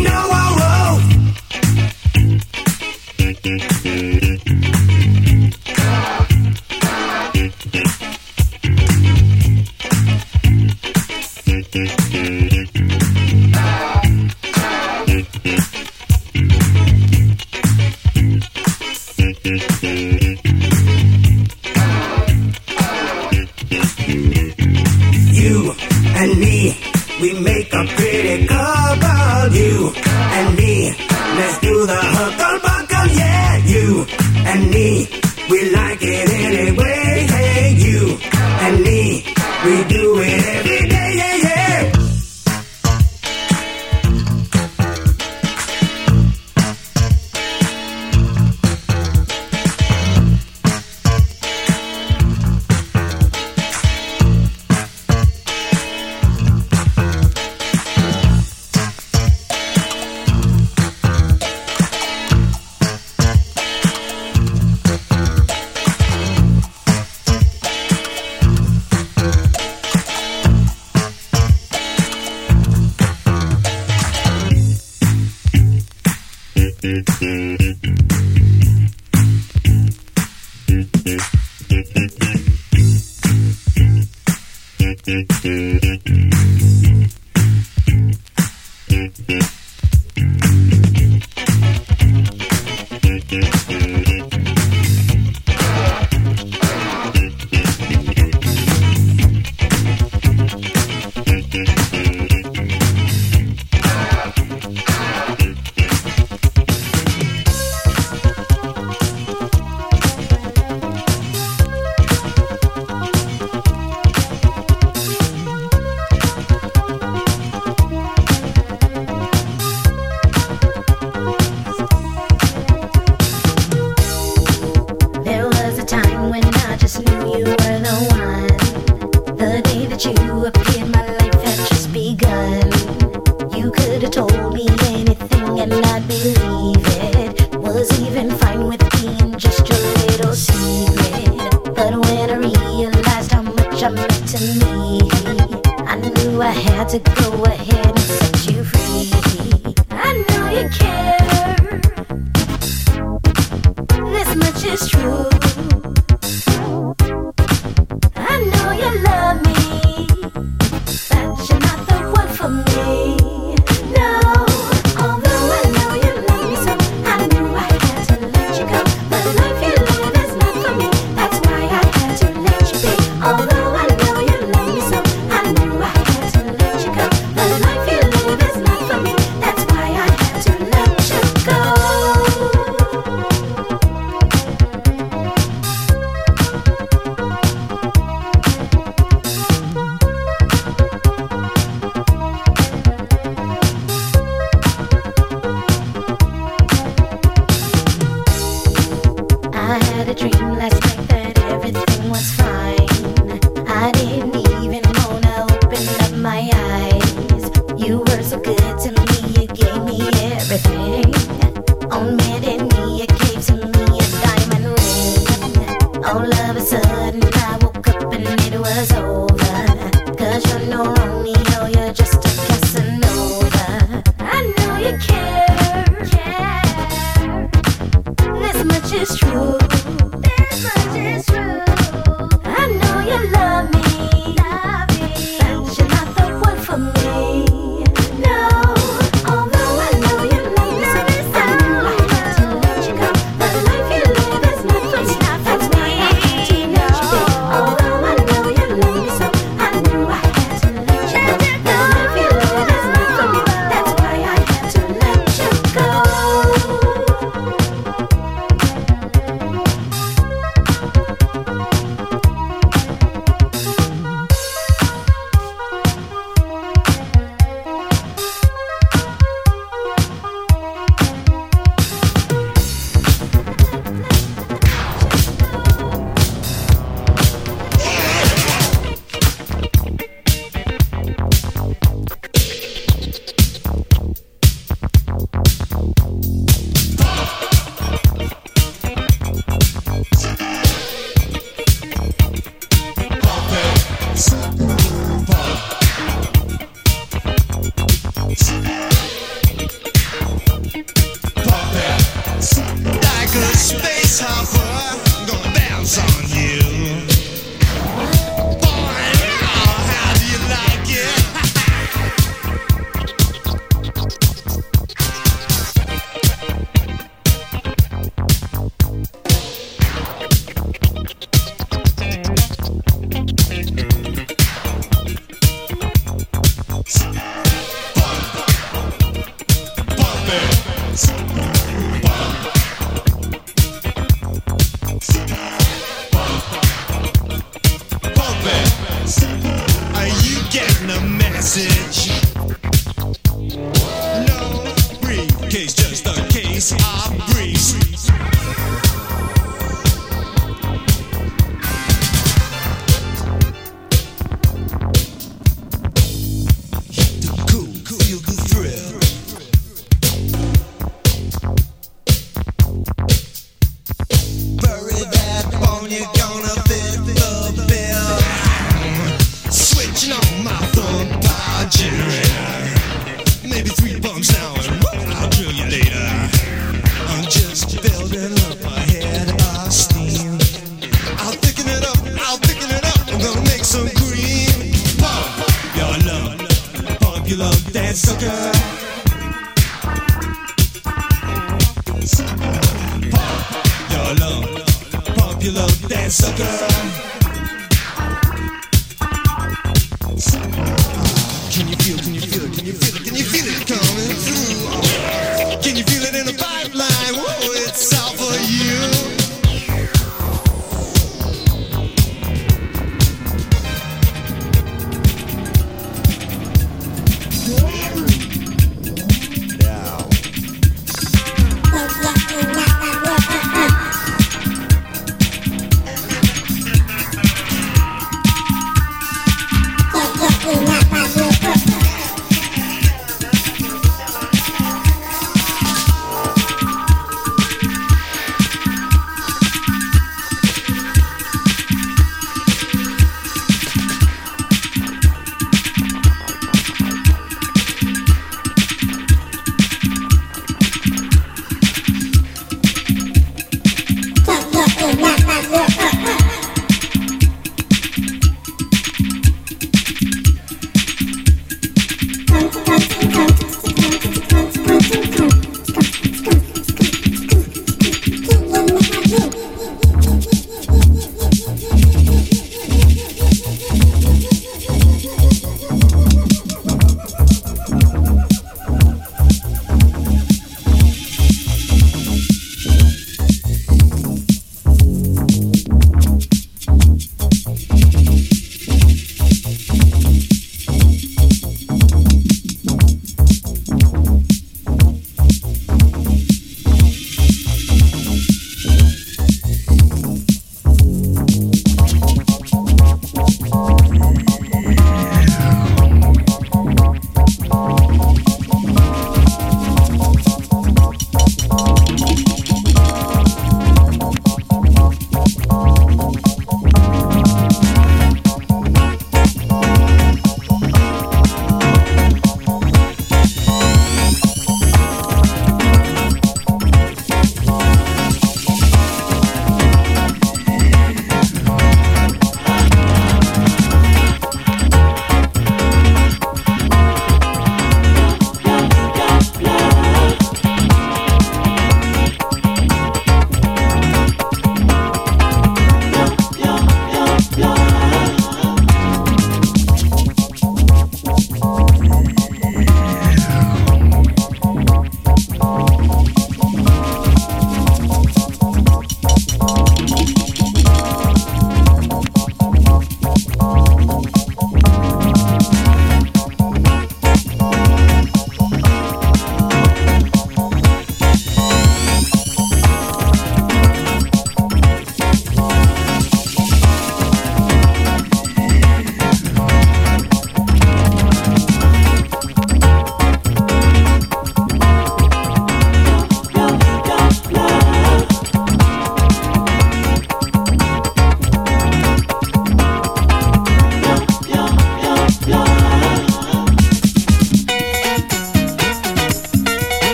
know Mm-hmm.